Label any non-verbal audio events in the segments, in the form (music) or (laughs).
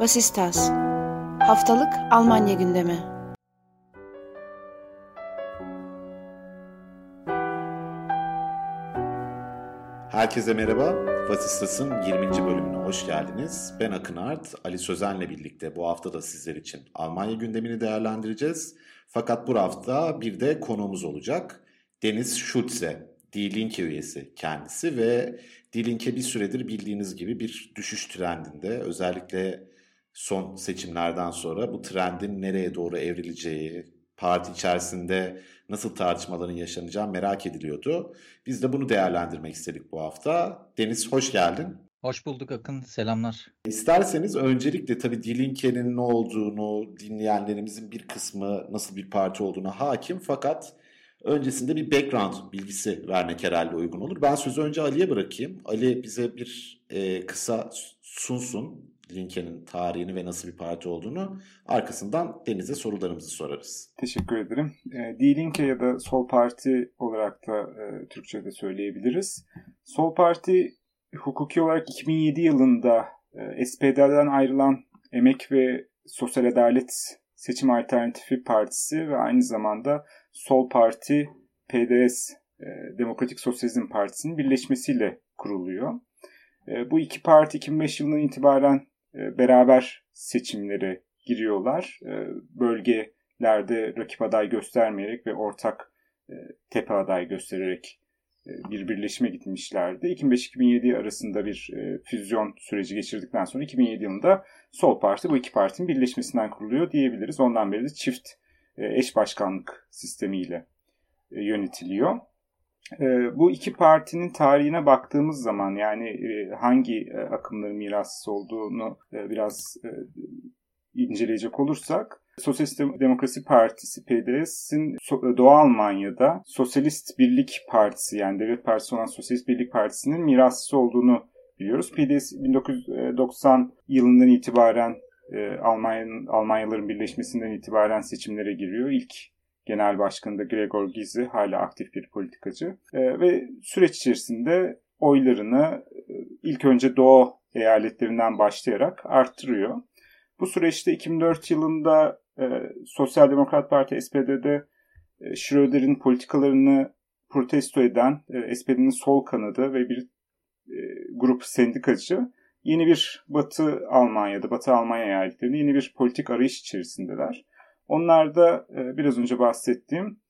Vasistas Haftalık Almanya gündemi Herkese merhaba. Vasistas'ın 20. bölümüne hoş geldiniz. Ben Akın Art, Ali Sözen'le birlikte bu hafta da sizler için Almanya gündemini değerlendireceğiz. Fakat bu hafta bir de konuğumuz olacak. Deniz Schulze, Die Linke üyesi kendisi ve Die Linke bir süredir bildiğiniz gibi bir düşüş trendinde. Özellikle son seçimlerden sonra bu trendin nereye doğru evrileceği, parti içerisinde nasıl tartışmaların yaşanacağı merak ediliyordu. Biz de bunu değerlendirmek istedik bu hafta. Deniz hoş geldin. Hoş bulduk Akın, selamlar. İsterseniz öncelikle tabii Dilinke'nin ne olduğunu, dinleyenlerimizin bir kısmı nasıl bir parti olduğuna hakim fakat öncesinde bir background bilgisi vermek herhalde uygun olur. Ben sözü önce Ali'ye bırakayım. Ali bize bir e, kısa sunsun Linke'nin tarihini ve nasıl bir parti olduğunu. Arkasından Deniz'e sorularımızı sorarız. Teşekkür ederim. E, Die Linke ya da Sol Parti olarak da e, Türkçe'de söyleyebiliriz. Sol Parti hukuki olarak 2007 yılında e, SPD'den ayrılan Emek ve Sosyal Adalet Seçim Alternatifi Partisi ve aynı zamanda Sol Parti, PDS, e, Demokratik Sosyalizm Partisi'nin birleşmesiyle kuruluyor. E, bu iki parti 2005 yılından itibaren beraber seçimlere giriyorlar. E, bölgelerde rakip aday göstermeyerek ve ortak e, tepe aday göstererek bir birleşime gitmişlerdi. 2005-2007 arasında bir füzyon süreci geçirdikten sonra 2007 yılında Sol Parti bu iki partinin birleşmesinden kuruluyor diyebiliriz. Ondan beri de çift eş başkanlık sistemiyle yönetiliyor. Bu iki partinin tarihine baktığımız zaman yani hangi akımların mirasçısı olduğunu biraz inceleyecek olursak Sosyalist Demokrasi Partisi PDS'in Doğu Almanya'da Sosyalist Birlik Partisi yani devlet partisi olan Sosyalist Birlik Partisi'nin mirasçısı olduğunu biliyoruz. PDS 1990 yılından itibaren Almanya'nın Almanyaların birleşmesinden itibaren seçimlere giriyor. İlk Genel Başkanı Gregor Gysi hala aktif bir politikacı. ve süreç içerisinde oylarını ilk önce Doğu eyaletlerinden başlayarak arttırıyor. Bu süreçte 2004 yılında e, Sosyal Demokrat Parti SPD'de e, Schröder'in politikalarını protesto eden e, SPD'nin sol kanadı ve bir e, grup sendikacı yeni bir Batı Almanya'da, Batı Almanya eyaletlerinde yeni bir politik arayış içerisindeler. Onlar da e, biraz önce bahsettiğim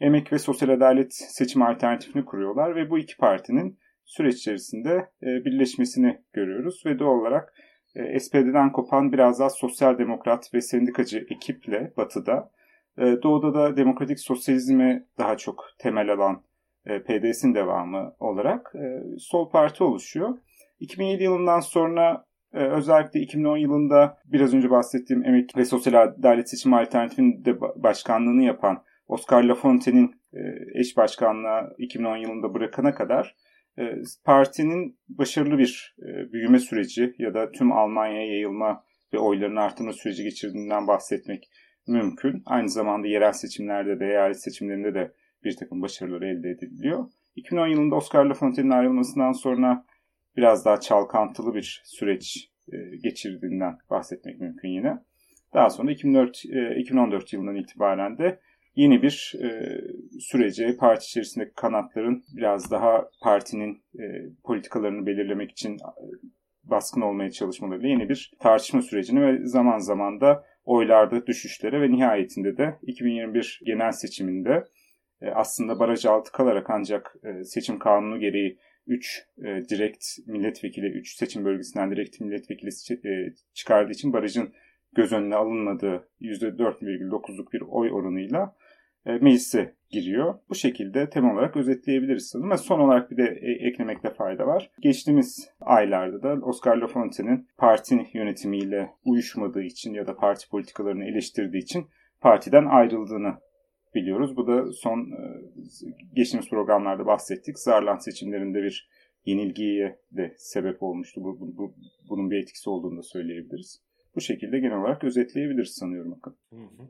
Emek ve Sosyal Adalet seçim alternatifini kuruyorlar ve bu iki partinin süreç içerisinde e, birleşmesini görüyoruz ve doğal olarak e, SPD'den kopan biraz daha sosyal demokrat ve sendikacı ekiple batıda, doğuda da demokratik sosyalizme daha çok temel alan PDS'in devamı olarak sol parti oluşuyor. 2007 yılından sonra e, özellikle 2010 yılında biraz önce bahsettiğim Emek ve Sosyal Adalet Seçim Alternatifinin de başkanlığını yapan Oscar Lafontaine'in e, eş başkanlığı 2010 yılında bırakana kadar e, partinin başarılı bir e, büyüme süreci ya da tüm Almanya'ya yayılma ve oyların artırma süreci geçirdiğinden bahsetmek mümkün. Aynı zamanda yerel seçimlerde de, eyalet seçimlerinde de bir takım başarılar elde ediliyor. 2010 yılında Oscar Lafontaine'in ayrılmasından sonra biraz daha çalkantılı bir süreç e, geçirdiğinden bahsetmek mümkün yine. Daha sonra 2004, 2014 yılından itibaren de yeni bir e, sürece parti içerisindeki kanatların biraz daha partinin e, politikalarını belirlemek için e, baskın olmaya çalışmalarıyla yeni bir tartışma sürecini ve zaman zaman da oylarda düşüşlere ve nihayetinde de 2021 genel seçiminde e, aslında baraj altı kalarak ancak e, seçim kanunu gereği 3 e, direkt milletvekili, 3 seçim bölgesinden direkt milletvekili e, çıkardığı için barajın göz önüne alınmadığı %4,9'luk bir oy oranıyla e, meclise giriyor. Bu şekilde temel olarak özetleyebiliriz sanırım. Son olarak bir de e, eklemekte fayda var. Geçtiğimiz aylarda da Oscar Lafontaine'in parti yönetimiyle uyuşmadığı için ya da parti politikalarını eleştirdiği için partiden ayrıldığını biliyoruz. Bu da son e, geçtiğimiz programlarda bahsettik. Zarland seçimlerinde bir yenilgiye de sebep olmuştu. Bu, bu, bunun bir etkisi olduğunu da söyleyebiliriz. Bu şekilde genel olarak özetleyebiliriz sanıyorum Akın. Hı hı.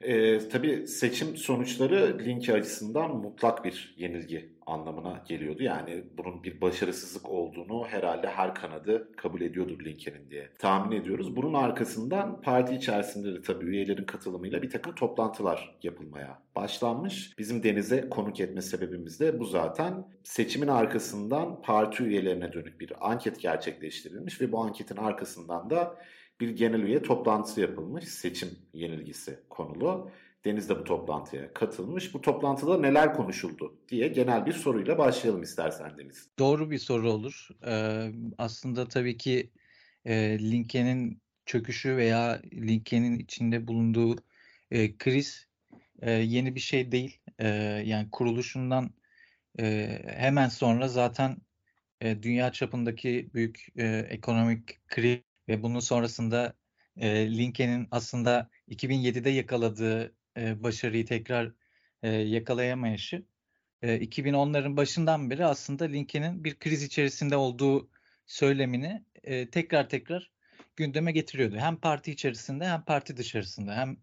E, tabii seçim sonuçları Linke açısından mutlak bir yenilgi anlamına geliyordu. Yani bunun bir başarısızlık olduğunu herhalde her kanadı kabul ediyordur Linke'nin diye tahmin ediyoruz. Bunun arkasından parti içerisinde de tabii üyelerin katılımıyla bir takım toplantılar yapılmaya başlanmış. Bizim Deniz'e konuk etme sebebimiz de bu zaten. Seçimin arkasından parti üyelerine dönük bir anket gerçekleştirilmiş ve bu anketin arkasından da bir genel üye toplantısı yapılmış. Seçim yenilgisi konulu. Deniz de bu toplantıya katılmış. Bu toplantıda neler konuşuldu diye genel bir soruyla başlayalım istersen Deniz. Doğru bir soru olur. Ee, aslında tabii ki e, Linke'nin çöküşü veya Linke'nin içinde bulunduğu e, kriz e, yeni bir şey değil. E, yani kuruluşundan e, hemen sonra zaten e, dünya çapındaki büyük e, ekonomik kriz ve bunun sonrasında e, Linke'nin aslında 2007'de yakaladığı e, başarıyı tekrar e, yakalayamayışı e, 2010'ların başından beri aslında Linke'nin bir kriz içerisinde olduğu söylemini e, tekrar tekrar gündeme getiriyordu. Hem parti içerisinde hem parti dışarısında hem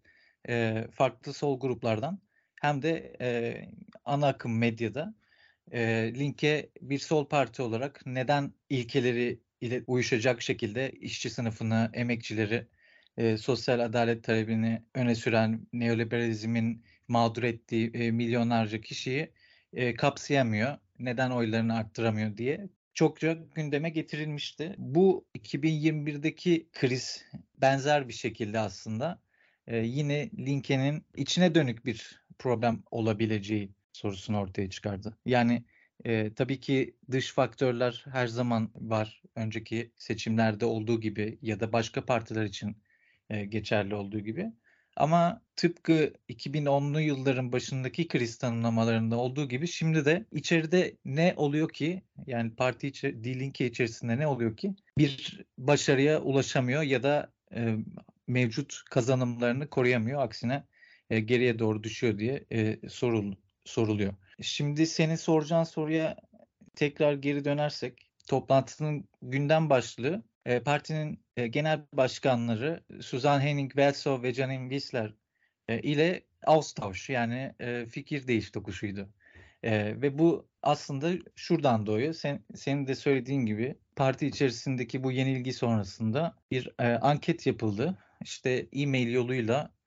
e, farklı sol gruplardan hem de e, ana akım medyada e, Linke bir sol parti olarak neden ilkeleri ile uyuşacak şekilde işçi sınıfını, emekçileri, e, sosyal adalet talebini öne süren neoliberalizmin mağdur ettiği e, milyonlarca kişiyi e, kapsayamıyor. Neden oylarını arttıramıyor diye çokça gündeme getirilmişti. Bu 2021'deki kriz benzer bir şekilde aslında e, yine Lincoln'in içine dönük bir problem olabileceği sorusunu ortaya çıkardı. Yani e, tabii ki dış faktörler her zaman var. Önceki seçimlerde olduğu gibi ya da başka partiler için e, geçerli olduğu gibi. Ama tıpkı 2010'lu yılların başındaki kriz tanımlamalarında olduğu gibi şimdi de içeride ne oluyor ki yani parti içi, D-Link'e içerisinde ne oluyor ki bir başarıya ulaşamıyor ya da e, mevcut kazanımlarını koruyamıyor. Aksine e, geriye doğru düşüyor diye e, sorul, soruluyor. Şimdi senin soracağın soruya tekrar geri dönersek toplantının gündem başlığı e, partinin e, genel başkanları Suzan Henning-Welsow ve Janine Wissler e, ile Austausch yani e, fikir değiş tokuşuydu. E, ve bu aslında şuradan doğuyor. Sen, senin de söylediğin gibi parti içerisindeki bu yenilgi sonrasında bir e, anket yapıldı. İşte e-mail yoluyla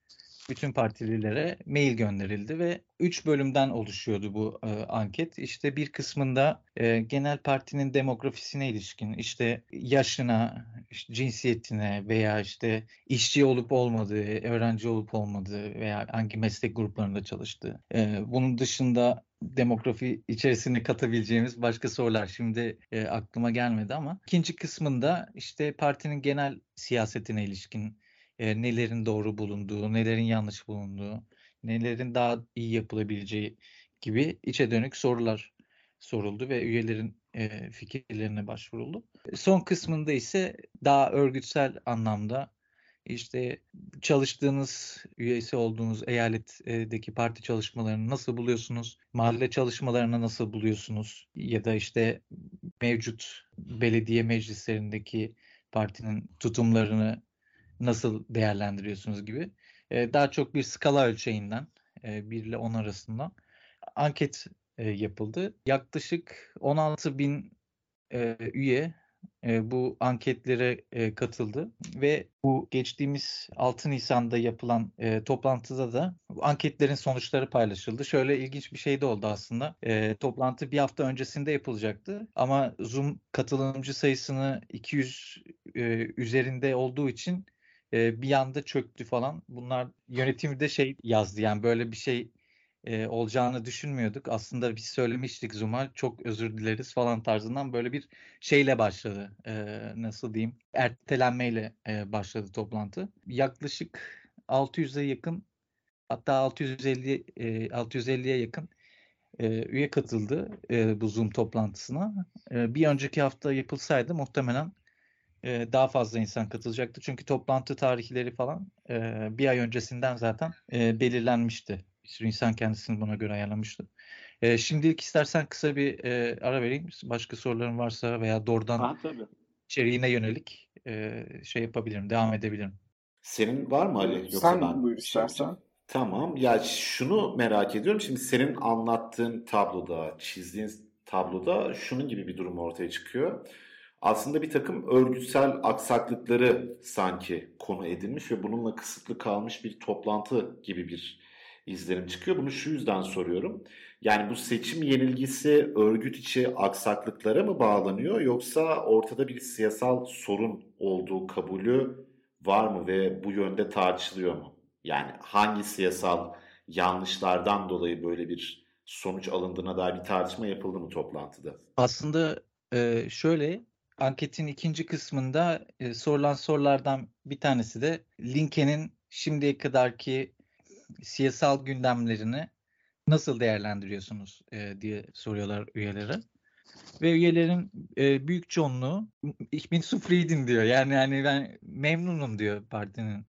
bütün partililere mail gönderildi ve 3 bölümden oluşuyordu bu e, anket. İşte bir kısmında e, genel partinin demografisine ilişkin, işte yaşına, işte cinsiyetine veya işte işçi olup olmadığı, öğrenci olup olmadığı veya hangi meslek gruplarında çalıştığı. E, bunun dışında demografi içerisine katabileceğimiz başka sorular şimdi e, aklıma gelmedi ama ikinci kısmında işte partinin genel siyasetine ilişkin e, nelerin doğru bulunduğu, nelerin yanlış bulunduğu, nelerin daha iyi yapılabileceği gibi içe dönük sorular soruldu ve üyelerin e, fikirlerine başvuruldu. Son kısmında ise daha örgütsel anlamda işte çalıştığınız üyesi olduğunuz eyaletteki parti çalışmalarını nasıl buluyorsunuz? Mahalle çalışmalarını nasıl buluyorsunuz? Ya da işte mevcut belediye meclislerindeki partinin tutumlarını nasıl değerlendiriyorsunuz gibi. E, daha çok bir skala ölçeğinden e, 1 ile 10 arasında anket e, yapıldı. Yaklaşık 16 bin e, üye bu anketlere katıldı ve bu geçtiğimiz 6 Nisan'da yapılan toplantıda da anketlerin sonuçları paylaşıldı. Şöyle ilginç bir şey de oldu aslında. Toplantı bir hafta öncesinde yapılacaktı ama Zoom katılımcı sayısını 200 e, üzerinde olduğu için e, bir anda çöktü falan. Bunlar yönetimi de şey yazdı yani böyle bir şey e, olacağını düşünmüyorduk. Aslında biz söylemiştik Zoom'a çok özür dileriz falan tarzından böyle bir şeyle başladı. E, nasıl diyeyim? Ertelenmeyle e, başladı toplantı. Yaklaşık 600'e yakın hatta 650 e, 650'ye yakın e, üye katıldı e, bu Zoom toplantısına. E, bir önceki hafta yapılsaydı muhtemelen e, daha fazla insan katılacaktı. Çünkü toplantı tarihleri falan e, bir ay öncesinden zaten e, belirlenmişti. Bir sürü insan kendisini buna göre ayarlamıştı. E, şimdilik istersen kısa bir e, ara vereyim. Başka soruların varsa veya doğrudan ha, tabii. içeriğine yönelik e, şey yapabilirim, devam edebilirim. Senin var mı Ali? Yoksa Sen ben... buyur istersen. Tamam. Ya şunu merak ediyorum. Şimdi senin anlattığın tabloda, çizdiğin tabloda şunun gibi bir durum ortaya çıkıyor. Aslında bir takım örgütsel aksaklıkları sanki konu edilmiş ve bununla kısıtlı kalmış bir toplantı gibi bir izlenim çıkıyor. Bunu şu yüzden soruyorum. Yani bu seçim yenilgisi örgüt içi aksaklıklara mı bağlanıyor yoksa ortada bir siyasal sorun olduğu kabulü var mı ve bu yönde tartışılıyor mu? Yani hangi siyasal yanlışlardan dolayı böyle bir sonuç alındığına dair bir tartışma yapıldı mı toplantıda? Aslında e, şöyle anketin ikinci kısmında e, sorulan sorulardan bir tanesi de Lincoln'in şimdiye kadarki siyasal gündemlerini nasıl değerlendiriyorsunuz e, diye soruyorlar üyelere. Ve üyelerin e, büyük çoğunluğu ich bin zufrieden diyor. Yani yani ben memnunum diyor partinin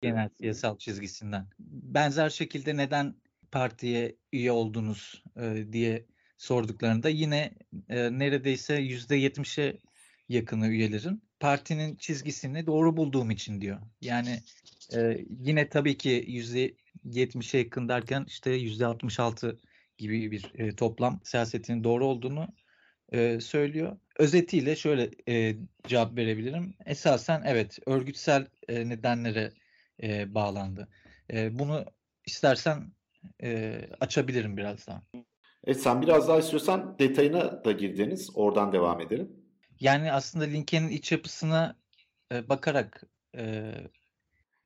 genel siyasal çizgisinden. Benzer şekilde neden partiye üye oldunuz e, diye sorduklarında yine e, neredeyse yüzde yetmişe yakını üyelerin partinin çizgisini doğru bulduğum için diyor. Yani e, yine tabii ki yüzde yetmişe yakın derken işte yüzde altmış altı gibi bir e, toplam siyasetinin doğru olduğunu e, söylüyor. Özetiyle şöyle e, cevap verebilirim. Esasen evet örgütsel e, nedenlere e, bağlandı. E, bunu istersen e, açabilirim biraz daha. Evet sen biraz daha istiyorsan detayına da girdiniz. Oradan devam edelim. Yani aslında Lincoln'in iç yapısına e, bakarak e,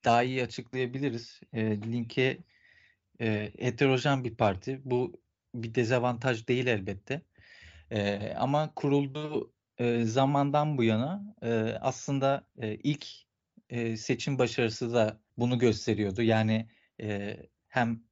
daha iyi açıklayabiliriz. E, Linke e, heterojen bir parti. Bu bir dezavantaj değil elbette. E, ama kurulduğu e, zamandan bu yana e, aslında e, ilk e, seçim başarısı da bunu gösteriyordu. Yani e, hem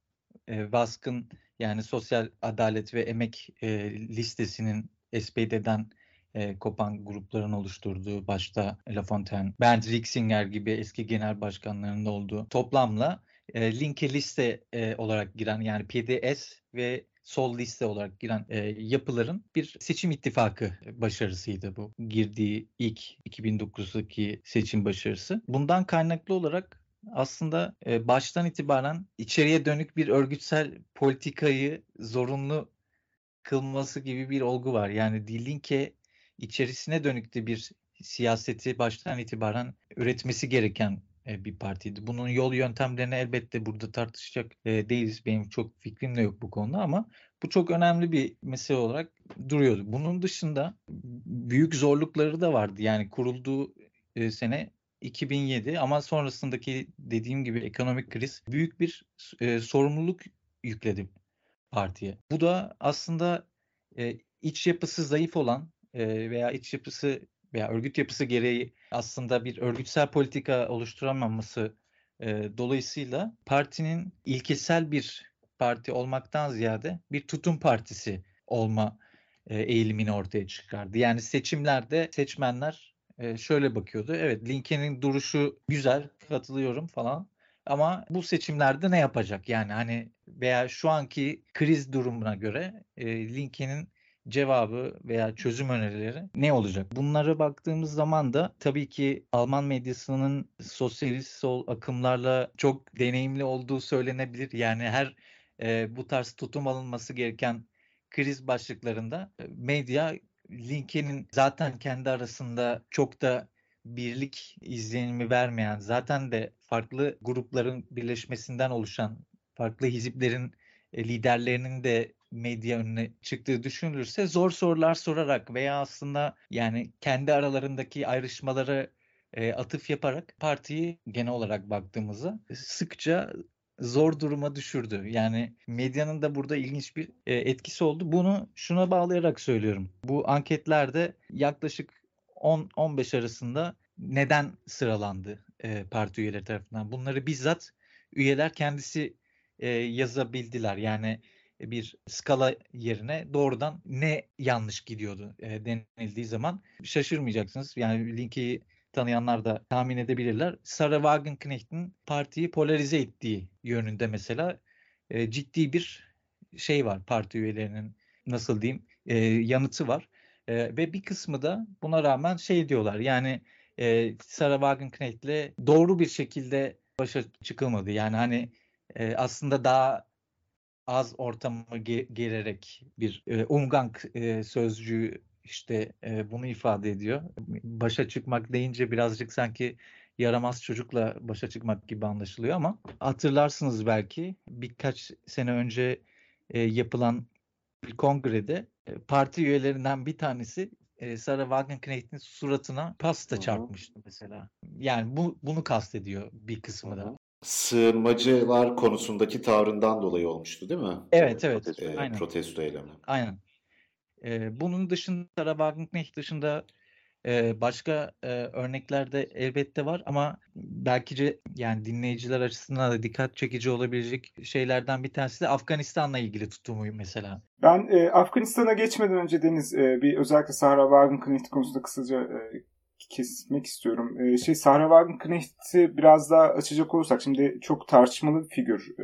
e, Vask'ın yani sosyal adalet ve emek e, listesinin SPD'den e, kopan grupların oluşturduğu başta Lafontaine, Bernd Rixinger gibi eski genel başkanlarının olduğu toplamla e, linke liste e, olarak giren yani PDS ve sol liste olarak giren e, yapıların bir seçim ittifakı başarısıydı bu. Girdiği ilk 2009'daki seçim başarısı. Bundan kaynaklı olarak aslında e, baştan itibaren içeriye dönük bir örgütsel politikayı zorunlu kılması gibi bir olgu var. Yani Dilinke içerisine dönüktü bir siyaseti baştan itibaren üretmesi gereken e, bir partiydi. Bunun yol yöntemlerini elbette burada tartışacak e, değiliz. Benim çok fikrim de yok bu konuda ama bu çok önemli bir mesele olarak duruyordu. Bunun dışında büyük zorlukları da vardı. Yani kurulduğu e, sene 2007 ama sonrasındaki dediğim gibi ekonomik kriz büyük bir sorumluluk yükledi partiye. Bu da aslında iç yapısı zayıf olan veya iç yapısı veya örgüt yapısı gereği aslında bir örgütsel politika oluşturamaması dolayısıyla partinin ilkesel bir parti olmaktan ziyade bir tutum partisi olma eğilimini ortaya çıkardı. Yani seçimlerde seçmenler şöyle bakıyordu. Evet Lincoln'in duruşu güzel katılıyorum falan ama bu seçimlerde ne yapacak? Yani hani veya şu anki kriz durumuna göre e, Lincoln'in cevabı veya çözüm önerileri ne olacak? Bunlara baktığımız zaman da tabii ki Alman medyasının sosyalist sol akımlarla çok deneyimli olduğu söylenebilir. Yani her e, bu tarz tutum alınması gereken kriz başlıklarında e, medya Lincoln'in zaten kendi arasında çok da birlik izlenimi vermeyen zaten de farklı grupların birleşmesinden oluşan farklı hiziplerin e, liderlerinin de medya önüne çıktığı düşünülürse zor sorular sorarak veya aslında yani kendi aralarındaki ayrışmaları e, atıf yaparak partiyi genel olarak baktığımızda sıkça zor duruma düşürdü. Yani medyanın da burada ilginç bir e, etkisi oldu. Bunu şuna bağlayarak söylüyorum. Bu anketlerde yaklaşık 10-15 arasında neden sıralandı e, parti üyeleri tarafından? Bunları bizzat üyeler kendisi e, yazabildiler. Yani bir skala yerine doğrudan ne yanlış gidiyordu e, denildiği zaman şaşırmayacaksınız. Yani linki tanıyanlar da tahmin edebilirler. Sarah Wagenknecht'in partiyi polarize ettiği yönünde mesela e, ciddi bir şey var parti üyelerinin nasıl diyeyim e, yanıtı var. E, ve bir kısmı da buna rağmen şey diyorlar yani e, Sarah Wagenknecht'le doğru bir şekilde başa çıkılmadı. Yani hani e, aslında daha az ortamı ge- gererek bir e, umgang e, sözcüğü işte e, bunu ifade ediyor. Başa çıkmak deyince birazcık sanki yaramaz çocukla başa çıkmak gibi anlaşılıyor ama hatırlarsınız belki birkaç sene önce e, yapılan bir kongrede e, parti üyelerinden bir tanesi e, Sarah Wagenknecht'in suratına pasta Hı hı. çarpmıştı mesela. Yani bu bunu kastediyor bir kısmı da. Sığınmacılar konusundaki tavrından dolayı olmuştu değil mi? Evet evet Ee, aynen. protesto eylemi. Aynen. Ee, bunun dışında Sarah Wagenknecht dışında e, başka e, örnekler de elbette var ama belki de yani dinleyiciler açısından da dikkat çekici olabilecek şeylerden bir tanesi de Afganistan'la ilgili tutumu mesela. Ben e, Afganistan'a geçmeden önce Deniz e, bir özellikle Sahra Wagenknecht konusunda kısaca e, kesmek istiyorum. E, şey Sahra Wagenknecht'i biraz daha açacak olursak şimdi çok tartışmalı bir figür e,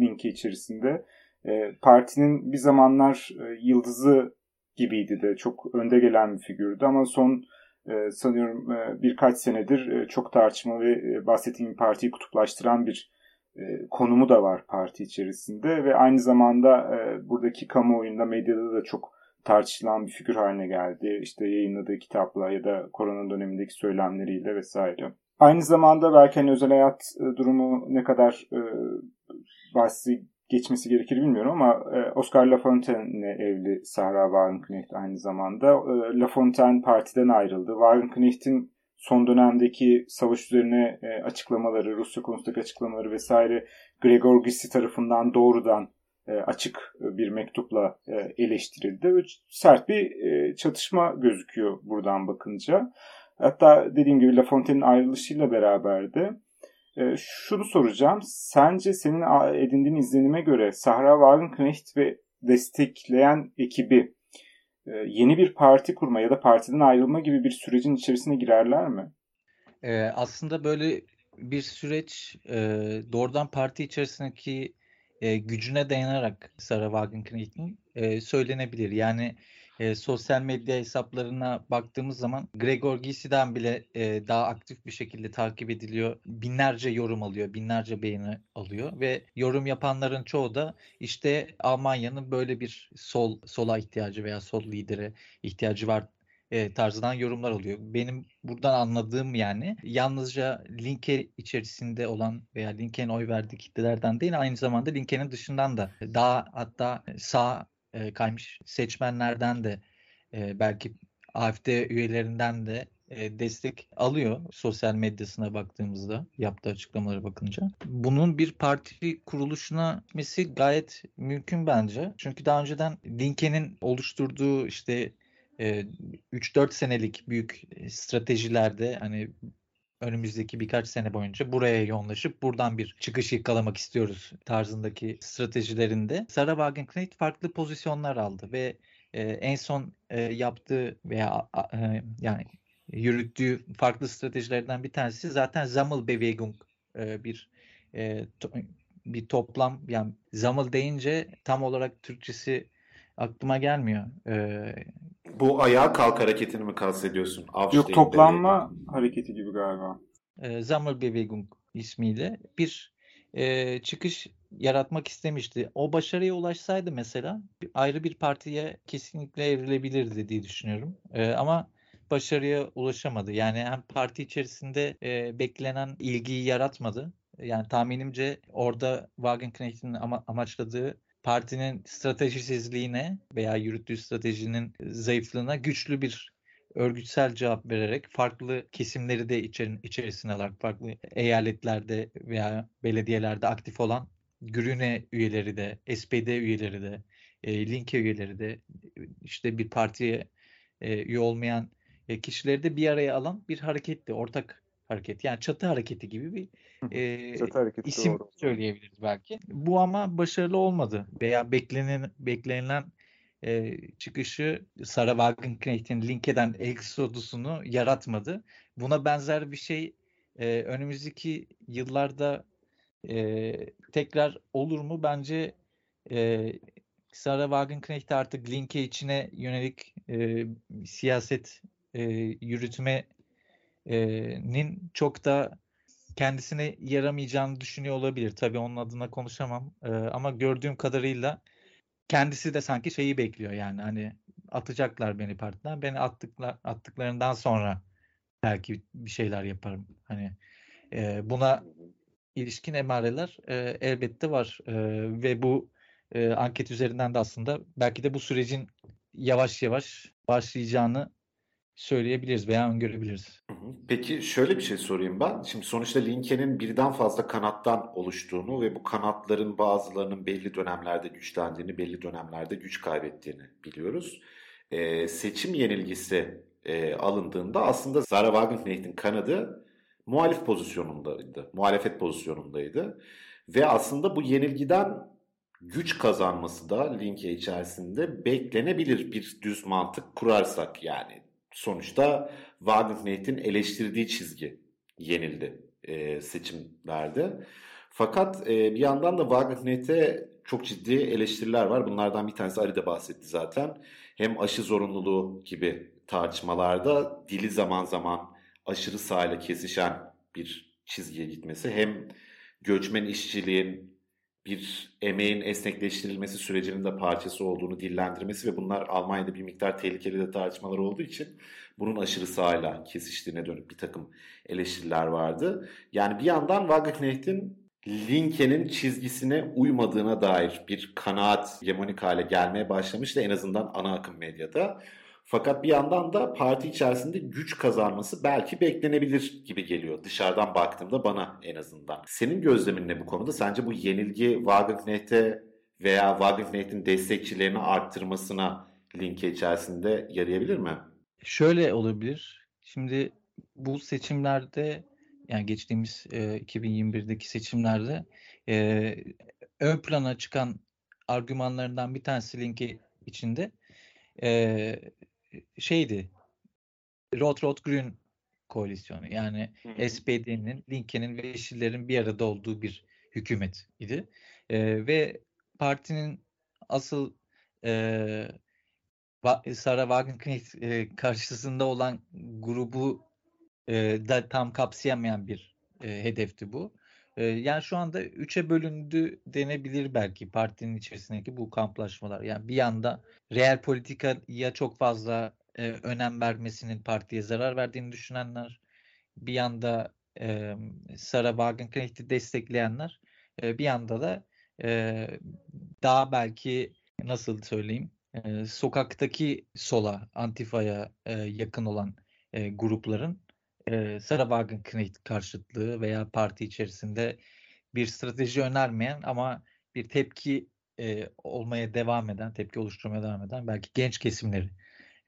linki içerisinde. E, partinin bir zamanlar e, yıldızı gibiydi de çok önde gelen bir figürdü ama son e, sanıyorum e, birkaç senedir e, çok tartışmalı ve e, bahsettiğim partiyi kutuplaştıran bir e, konumu da var parti içerisinde ve aynı zamanda e, buradaki kamuoyunda medyada da çok tartışılan bir figür haline geldi. İşte yayınladığı kitapla ya da korona dönemindeki söylemleriyle vesaire. Aynı zamanda belki hani özel hayat e, durumu ne kadar e, bahsi geçmesi gerekir bilmiyorum ama e, Oscar Lafontaine'le evli Sahra Wagenknecht aynı zamanda. E, Lafontaine partiden ayrıldı. Wagenknecht'in son dönemdeki savaş üzerine e, açıklamaları, Rusya konusundaki açıklamaları vesaire Gregor Gysi tarafından doğrudan açık bir mektupla e, eleştirildi. Sert bir e, çatışma gözüküyor buradan bakınca. Hatta dediğim gibi Lafontaine'in ayrılışıyla beraber de e, şunu soracağım. Sence senin edindiğin izlenime göre Sahra Wagenknecht ve destekleyen ekibi e, yeni bir parti kurma ya da partiden ayrılma gibi bir sürecin içerisine girerler mi? Ee, aslında böyle bir süreç e, doğrudan parti içerisindeki e, gücüne dayanarak Sarah Wagenknecht'in e, söylenebilir. Yani e, sosyal medya hesaplarına baktığımız zaman Gregor Gysi'den bile e, daha aktif bir şekilde takip ediliyor. Binlerce yorum alıyor, binlerce beğeni alıyor ve yorum yapanların çoğu da işte Almanya'nın böyle bir sol sola ihtiyacı veya sol lidere ihtiyacı var e, tarzından yorumlar oluyor. Benim buradan anladığım yani yalnızca linke içerisinde olan veya linke'nin oy verdiği kitlelerden değil aynı zamanda linke'nin dışından da daha hatta sağ e, kaymış seçmenlerden de e, belki AfD üyelerinden de destek alıyor sosyal medyasına baktığımızda yaptığı açıklamalara bakınca. Bunun bir parti kuruluşuna gitmesi gayet mümkün bence. Çünkü daha önceden Linke'nin oluşturduğu işte 3-4 senelik büyük stratejilerde hani önümüzdeki birkaç sene boyunca buraya yoğunlaşıp buradan bir çıkış yakalamak istiyoruz tarzındaki stratejilerinde Sarah Wagenknecht farklı pozisyonlar aldı ve e, en son e, yaptığı veya e, yani yürüttüğü farklı stratejilerden bir tanesi zaten Sammelbewegung e, bir e, bir toplam yani Zammel deyince tam olarak Türkçesi aklıma gelmiyor. E, Bu ayağa kalk hareketini mi kastediyorsun? Yok Aufstehen toplanma hareketi gibi galiba. e, Sammelbewegung ismiyle bir e, çıkış yaratmak istemişti. O başarıya ulaşsaydı mesela ayrı bir partiye kesinlikle evrilebilirdi diye düşünüyorum. E, ama başarıya ulaşamadı. Yani hem parti içerisinde e, beklenen ilgiyi yaratmadı. Yani tahminimce orada Wagenknecht'in ama, amaçladığı partinin stratejisizliğine veya yürüttüğü stratejinin zayıflığına güçlü bir örgütsel cevap vererek farklı kesimleri de içerin, içerisine alarak farklı eyaletlerde veya belediyelerde aktif olan Grüne üyeleri de, SPD üyeleri de, e, Linke üyeleri de işte bir partiye e, üye olmayan e, kişileri de bir araya alan bir hareketti, ortak hareket. Yani çatı hareketi gibi bir e, Çatı hareketi isim doğru. söyleyebiliriz belki. Bu ama başarılı olmadı veya beklenen beklenilen e, çıkışı Sarah Wagenknecht'in Linke'den Exodus'unu yaratmadı. Buna benzer bir şey e, önümüzdeki yıllarda e, tekrar olur mu? Bence e, Sarah Wagenknecht artık Linke içine yönelik e, siyaset e, yürütmenin çok da kendisine yaramayacağını düşünüyor olabilir. Tabii onun adına konuşamam. Ee, ama gördüğüm kadarıyla kendisi de sanki şeyi bekliyor yani hani atacaklar beni partiden. Beni attıklar attıklarından sonra belki bir şeyler yaparım. Hani e, buna ilişkin emareler e, elbette var e, ve bu e, anket üzerinden de aslında belki de bu sürecin yavaş yavaş başlayacağını söyleyebiliriz veya öngörebiliriz. Peki şöyle bir şey sorayım ben. Şimdi sonuçta Linke'nin birden fazla kanattan oluştuğunu ve bu kanatların bazılarının belli dönemlerde güçlendiğini, belli dönemlerde güç kaybettiğini biliyoruz. Ee, seçim yenilgisi e, alındığında aslında Zara Wagenknecht'in kanadı muhalif pozisyonundaydı. Muhalefet pozisyonundaydı. Ve aslında bu yenilgiden güç kazanması da Linke içerisinde beklenebilir bir düz mantık kurarsak yani. Sonuçta Wagenknecht'in eleştirdiği çizgi yenildi e, seçimlerde. Fakat e, bir yandan da Wagenknecht'e çok ciddi eleştiriler var. Bunlardan bir tanesi Ali de bahsetti zaten. Hem aşı zorunluluğu gibi tartışmalarda dili zaman zaman aşırı sağla kesişen bir çizgiye gitmesi hem göçmen işçiliğin bir emeğin esnekleştirilmesi sürecinin de parçası olduğunu dillendirmesi ve bunlar Almanya'da bir miktar tehlikeli de tartışmalar olduğu için bunun aşırı sağla kesiştiğine dönük bir takım eleştiriler vardı. Yani bir yandan Wagenknecht'in Linke'nin çizgisine uymadığına dair bir kanaat hegemonik hale gelmeye başlamıştı en azından ana akım medyada. Fakat bir yandan da parti içerisinde güç kazanması belki beklenebilir gibi geliyor. Dışarıdan baktığımda bana en azından. Senin gözlemin ne bu konuda? Sence bu yenilgi Wagenknecht'e veya Wagenknecht'in destekçilerini arttırmasına linke içerisinde yarayabilir mi? Şöyle olabilir. Şimdi bu seçimlerde yani geçtiğimiz e, 2021'deki seçimlerde e, ön plana çıkan argümanlarından bir tanesi linki içinde e, şeydi Rot Rot Grün koalisyonu. Yani SPD'nin, Linke'nin ve Yeşillerin bir arada olduğu bir hükümet idi. E, ve partinin asıl e, Sarah Wagenknecht e, karşısında olan grubu e, da tam kapsayamayan bir e, hedefti bu. Yani şu anda üçe bölündü denebilir belki partinin içerisindeki bu kamplaşmalar. Yani bir yanda real politikaya çok fazla e, önem vermesinin partiye zarar verdiğini düşünenler, bir yanda e, Sarah Wagenknecht'i destekleyenler, e, bir yanda da e, daha belki nasıl söyleyeyim e, sokaktaki sola, antifaya e, yakın olan e, grupların e, Sarah Wagenknecht karşıtlığı veya parti içerisinde bir strateji önermeyen ama bir tepki e, olmaya devam eden, tepki oluşturmaya devam eden belki genç kesimleri.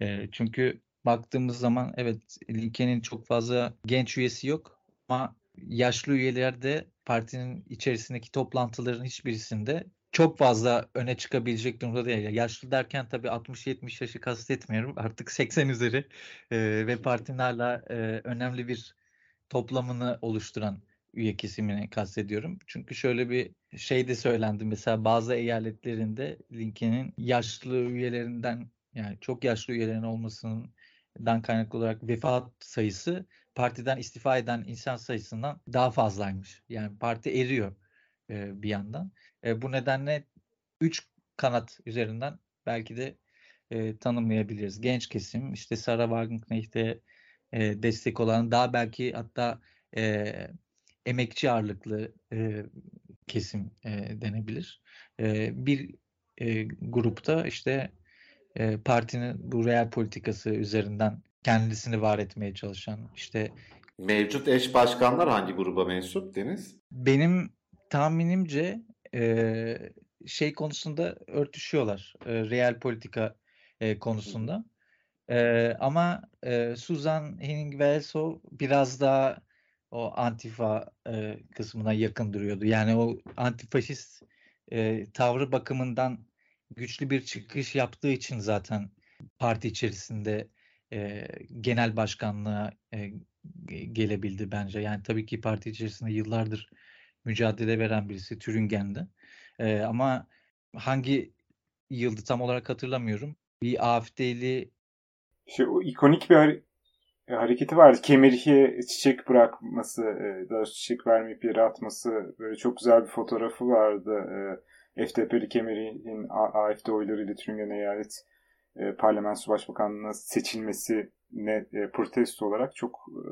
E, çünkü baktığımız zaman evet Linke'nin çok fazla genç üyesi yok ama yaşlı üyeler de partinin içerisindeki toplantıların hiçbirisinde çok fazla öne çıkabilecek durumda değil. Yaşlı derken tabii 60-70 yaşı kastetmiyorum. Artık 80 üzeri e, ve partinin hala e, önemli bir toplamını oluşturan üye kesimini kastediyorum. Çünkü şöyle bir şey de söylendi. Mesela bazı eyaletlerinde Lincoln'in yaşlı üyelerinden yani çok yaşlı üyelerin olmasından kaynaklı olarak vefat sayısı partiden istifa eden insan sayısından daha fazlaymış. Yani parti eriyor e, bir yandan. E, bu nedenle 3 kanat üzerinden belki de e, tanımlayabiliriz. Genç kesim işte Sarah Wagenknecht'e e, destek olan daha belki hatta e, emekçi ağırlıklı e, kesim e, denebilir. E, bir e, grupta işte e, partinin bu real politikası üzerinden kendisini var etmeye çalışan işte Mevcut eş başkanlar hangi gruba mensup Deniz? Benim tahminimce e, şey konusunda örtüşüyorlar. E, real politika e, konusunda. E, ama e, Susan Henning-Welso biraz daha o antifa e, kısmına yakın duruyordu. Yani o antifaşist e, tavrı bakımından güçlü bir çıkış yaptığı için zaten parti içerisinde e, genel başkanlığa e, gelebildi bence. Yani tabii ki parti içerisinde yıllardır mücadele veren birisi Türingen'de. E, ama hangi yıldı tam olarak hatırlamıyorum. Bir AFD'li şey, o ikonik bir e, hareketi vardı. Kemerih'e çiçek bırakması, e, daha çiçek vermeyip yere atması böyle çok güzel bir fotoğrafı vardı. E, FDP'li Kemerih'in AFD oylarıyla Türingen Eyalet e, Parlamentosu Başbakanlığı'na seçilmesine e, protesto olarak çok e,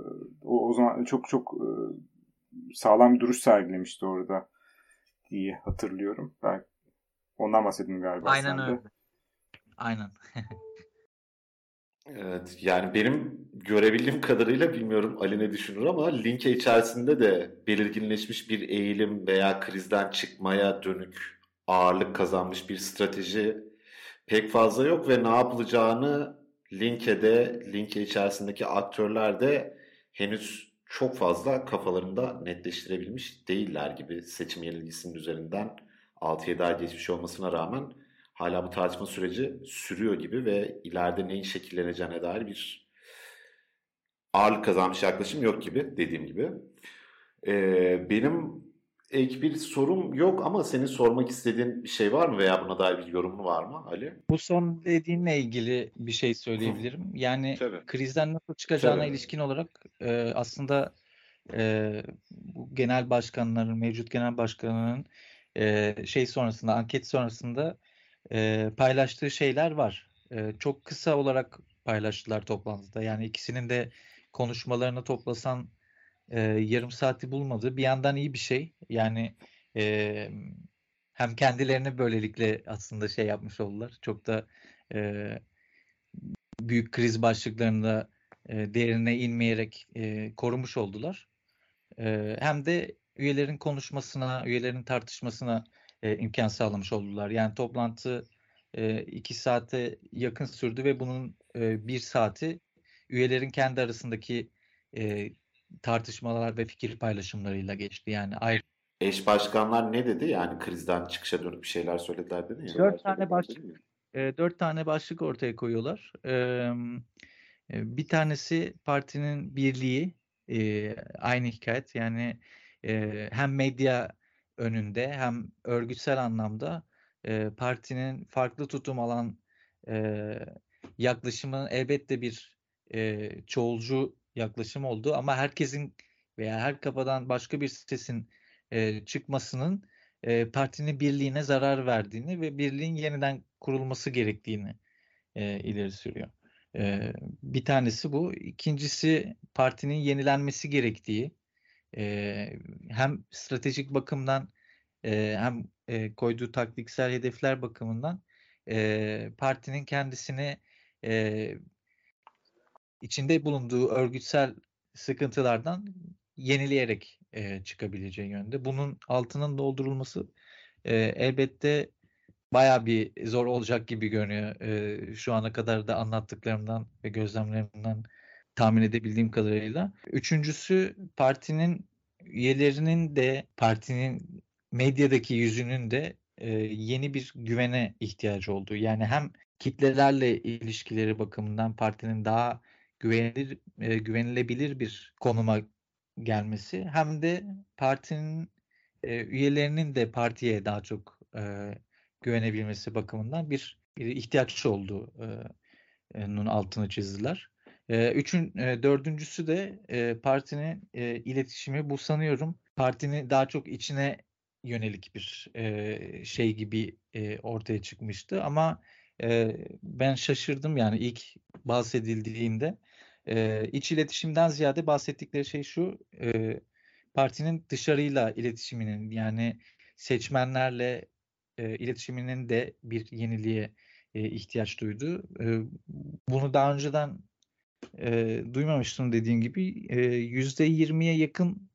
o, o zaman çok çok e, sağlam bir duruş sergilemişti orada diye hatırlıyorum. Ben ondan bahsettim galiba. Aynen öyle. Aynen. Evet yani benim görebildiğim kadarıyla bilmiyorum Ali ne düşünür ama linke içerisinde de belirginleşmiş bir eğilim veya krizden çıkmaya dönük ağırlık kazanmış bir strateji pek fazla yok ve ne yapılacağını linkede, linke içerisindeki aktörler de henüz çok fazla kafalarında netleştirebilmiş değiller gibi seçim yenilgisinin üzerinden 6-7 ay geçmiş olmasına rağmen hala bu tartışma süreci sürüyor gibi ve ileride neyin şekilleneceğine dair bir ağırlık kazanmış yaklaşım yok gibi dediğim gibi. Ee, benim ek bir sorum yok ama senin sormak istediğin bir şey var mı veya buna dair bir yorumu var mı Ali? Bu son dediğinle ilgili bir şey söyleyebilirim. Yani Tabii. krizden nasıl çıkacağına Tabii. ilişkin olarak e, aslında e, bu genel başkanların, mevcut genel başkanının e, şey sonrasında, anket sonrasında e, paylaştığı şeyler var. E, çok kısa olarak paylaştılar toplantıda. Yani ikisinin de konuşmalarını toplasan e, yarım saati bulmadı. Bir yandan iyi bir şey. Yani e, hem kendilerini böylelikle aslında şey yapmış oldular. Çok da e, büyük kriz başlıklarında e, derine inmeyerek e, korumuş oldular. E, hem de üyelerin konuşmasına, üyelerin tartışmasına e, imkan sağlamış oldular. Yani toplantı e, iki saate yakın sürdü ve bunun e, bir saati üyelerin kendi arasındaki e, tartışmalar ve fikir paylaşımlarıyla geçti. Yani ayrı Eş başkanlar ne dedi? Yani krizden çıkışa dönük bir şeyler söylediler dedi ya. Dört tane başlık e, dört tane başlık ortaya koyuyorlar. E, e, bir tanesi partinin birliği, e, aynı hikayet. Yani e, hem medya önünde hem örgütsel anlamda e, partinin farklı tutum alan e, yaklaşımın elbette bir e, çoğulcu yaklaşım oldu ama herkesin veya her kafadan başka bir sesin e, çıkmasının e, partinin birliğine zarar verdiğini ve birliğin yeniden kurulması gerektiğini e, ileri sürüyor. E, bir tanesi bu. İkincisi partinin yenilenmesi gerektiği e, hem stratejik bakımdan e, hem e, koyduğu taktiksel hedefler bakımından e, partinin kendisini e, içinde bulunduğu örgütsel sıkıntılardan yenileyerek e, çıkabileceği yönde. Bunun altının doldurulması e, elbette baya bir zor olacak gibi görünüyor. E, şu ana kadar da anlattıklarımdan ve gözlemlerimden tahmin edebildiğim kadarıyla. Üçüncüsü partinin üyelerinin de partinin medyadaki yüzünün de e, yeni bir güvene ihtiyacı olduğu. Yani hem kitlelerle ilişkileri bakımından partinin daha güvenilir e, güvenilebilir bir konuma gelmesi hem de partinin e, üyelerinin de partiye daha çok e, güvenebilmesi bakımından bir, bir ihtiyaç olduğu e, nun altını çizdiler. E, üçün, e, dördüncüsü de e, partinin e, iletişimi bu sanıyorum partinin daha çok içine yönelik bir e, şey gibi e, ortaya çıkmıştı ama e, ben şaşırdım yani ilk bahsedildiğinde e, iç iletişimden ziyade bahsettikleri şey şu e, partinin dışarıyla iletişiminin yani seçmenlerle e, iletişiminin de bir yeniliğe e, ihtiyaç duydu. E, bunu daha önceden e, duymamıştım dediğim gibi yüzde yirmiye yakın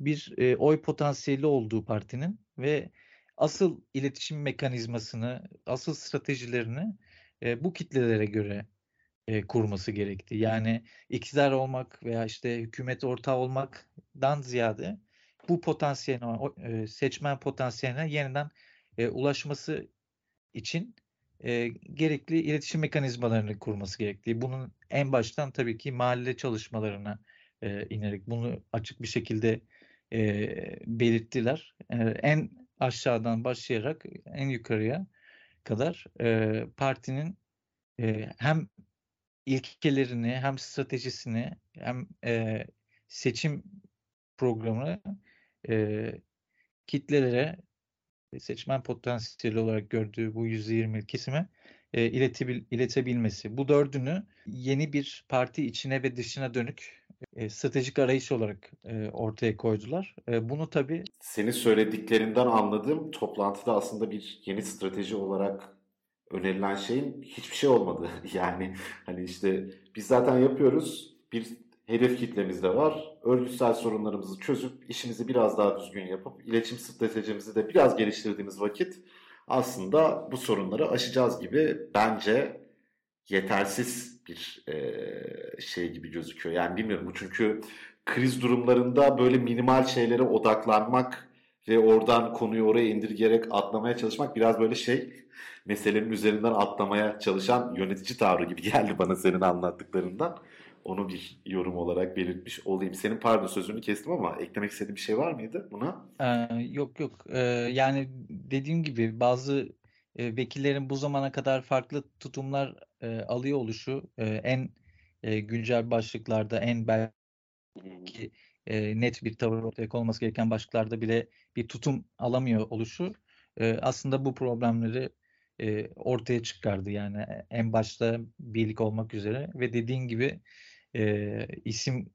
bir e, oy potansiyeli olduğu partinin ve asıl iletişim mekanizmasını, asıl stratejilerini e, bu kitlelere göre e, kurması gerekti. Yani iktidar olmak veya işte hükümet ortağı olmaktan ziyade bu potansiyeline, seçmen potansiyeline yeniden e, ulaşması için e, gerekli iletişim mekanizmalarını kurması gerektiği. Bunun en baştan tabii ki mahalle çalışmalarına e, inerek bunu açık bir şekilde e, belirttiler. E, en aşağıdan başlayarak en yukarıya kadar e, partinin e, hem ilkelerini hem stratejisini hem e, seçim programını e, kitlelere seçmen potansiyeli olarak gördüğü bu %20 kesime e, iletebil, iletebilmesi. Bu dördünü yeni bir parti içine ve dışına dönük e, stratejik arayış olarak e, ortaya koydular. E, bunu tabii... Senin söylediklerinden anladığım toplantıda aslında bir yeni strateji olarak önerilen şeyin hiçbir şey olmadı. (laughs) Yani hani işte biz zaten yapıyoruz. Bir hedef kitlemiz de var. Örgütsel sorunlarımızı çözüp işimizi biraz daha düzgün yapıp iletişim stratejimizi de biraz geliştirdiğimiz vakit aslında bu sorunları aşacağız gibi bence yetersiz bir e, şey gibi gözüküyor. Yani bilmiyorum çünkü kriz durumlarında böyle minimal şeylere odaklanmak ve oradan konuyu oraya indirgeyerek atlamaya çalışmak biraz böyle şey meselenin üzerinden atlamaya çalışan yönetici tavrı gibi geldi bana senin anlattıklarından. Onu bir yorum olarak belirtmiş olayım. Senin pardon sözünü kestim ama eklemek istediğin bir şey var mıydı buna? Ee, yok yok. Ee, yani dediğim gibi bazı e, vekillerin bu zamana kadar farklı tutumlar e, alıyor oluşu e, en e, güncel başlıklarda en belki e, net bir tavır ortaya konması gereken başlıklarda bile bir tutum alamıyor oluşu e, aslında bu problemleri e, ortaya çıkardı. Yani en başta birlik olmak üzere ve dediğin gibi e, isim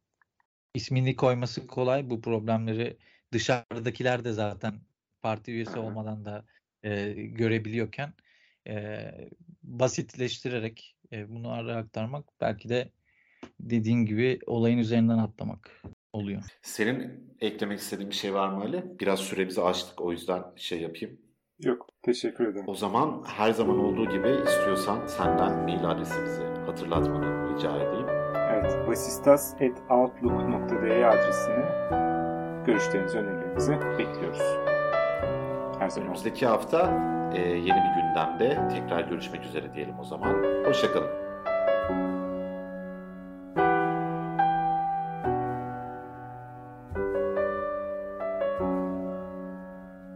ismini koyması kolay. Bu problemleri dışarıdakiler de zaten parti üyesi olmadan da e, görebiliyorken e, basitleştirerek e, bunu araya aktarmak belki de dediğin gibi olayın üzerinden atlamak oluyor. Senin eklemek istediğin bir şey var mı Ali? Biraz süremizi açtık o yüzden şey yapayım. Yok teşekkür ederim. O zaman her zaman olduğu gibi istiyorsan senden mail adresimizi hatırlatmanı rica edeyim. Evet basistas.outlook.de adresine görüşlerinizi, önerilerinizi bekliyoruz. Her zaman. Önümüzdeki hafta e, yeni bir gündemde tekrar görüşmek üzere diyelim o zaman. Hoşçakalın.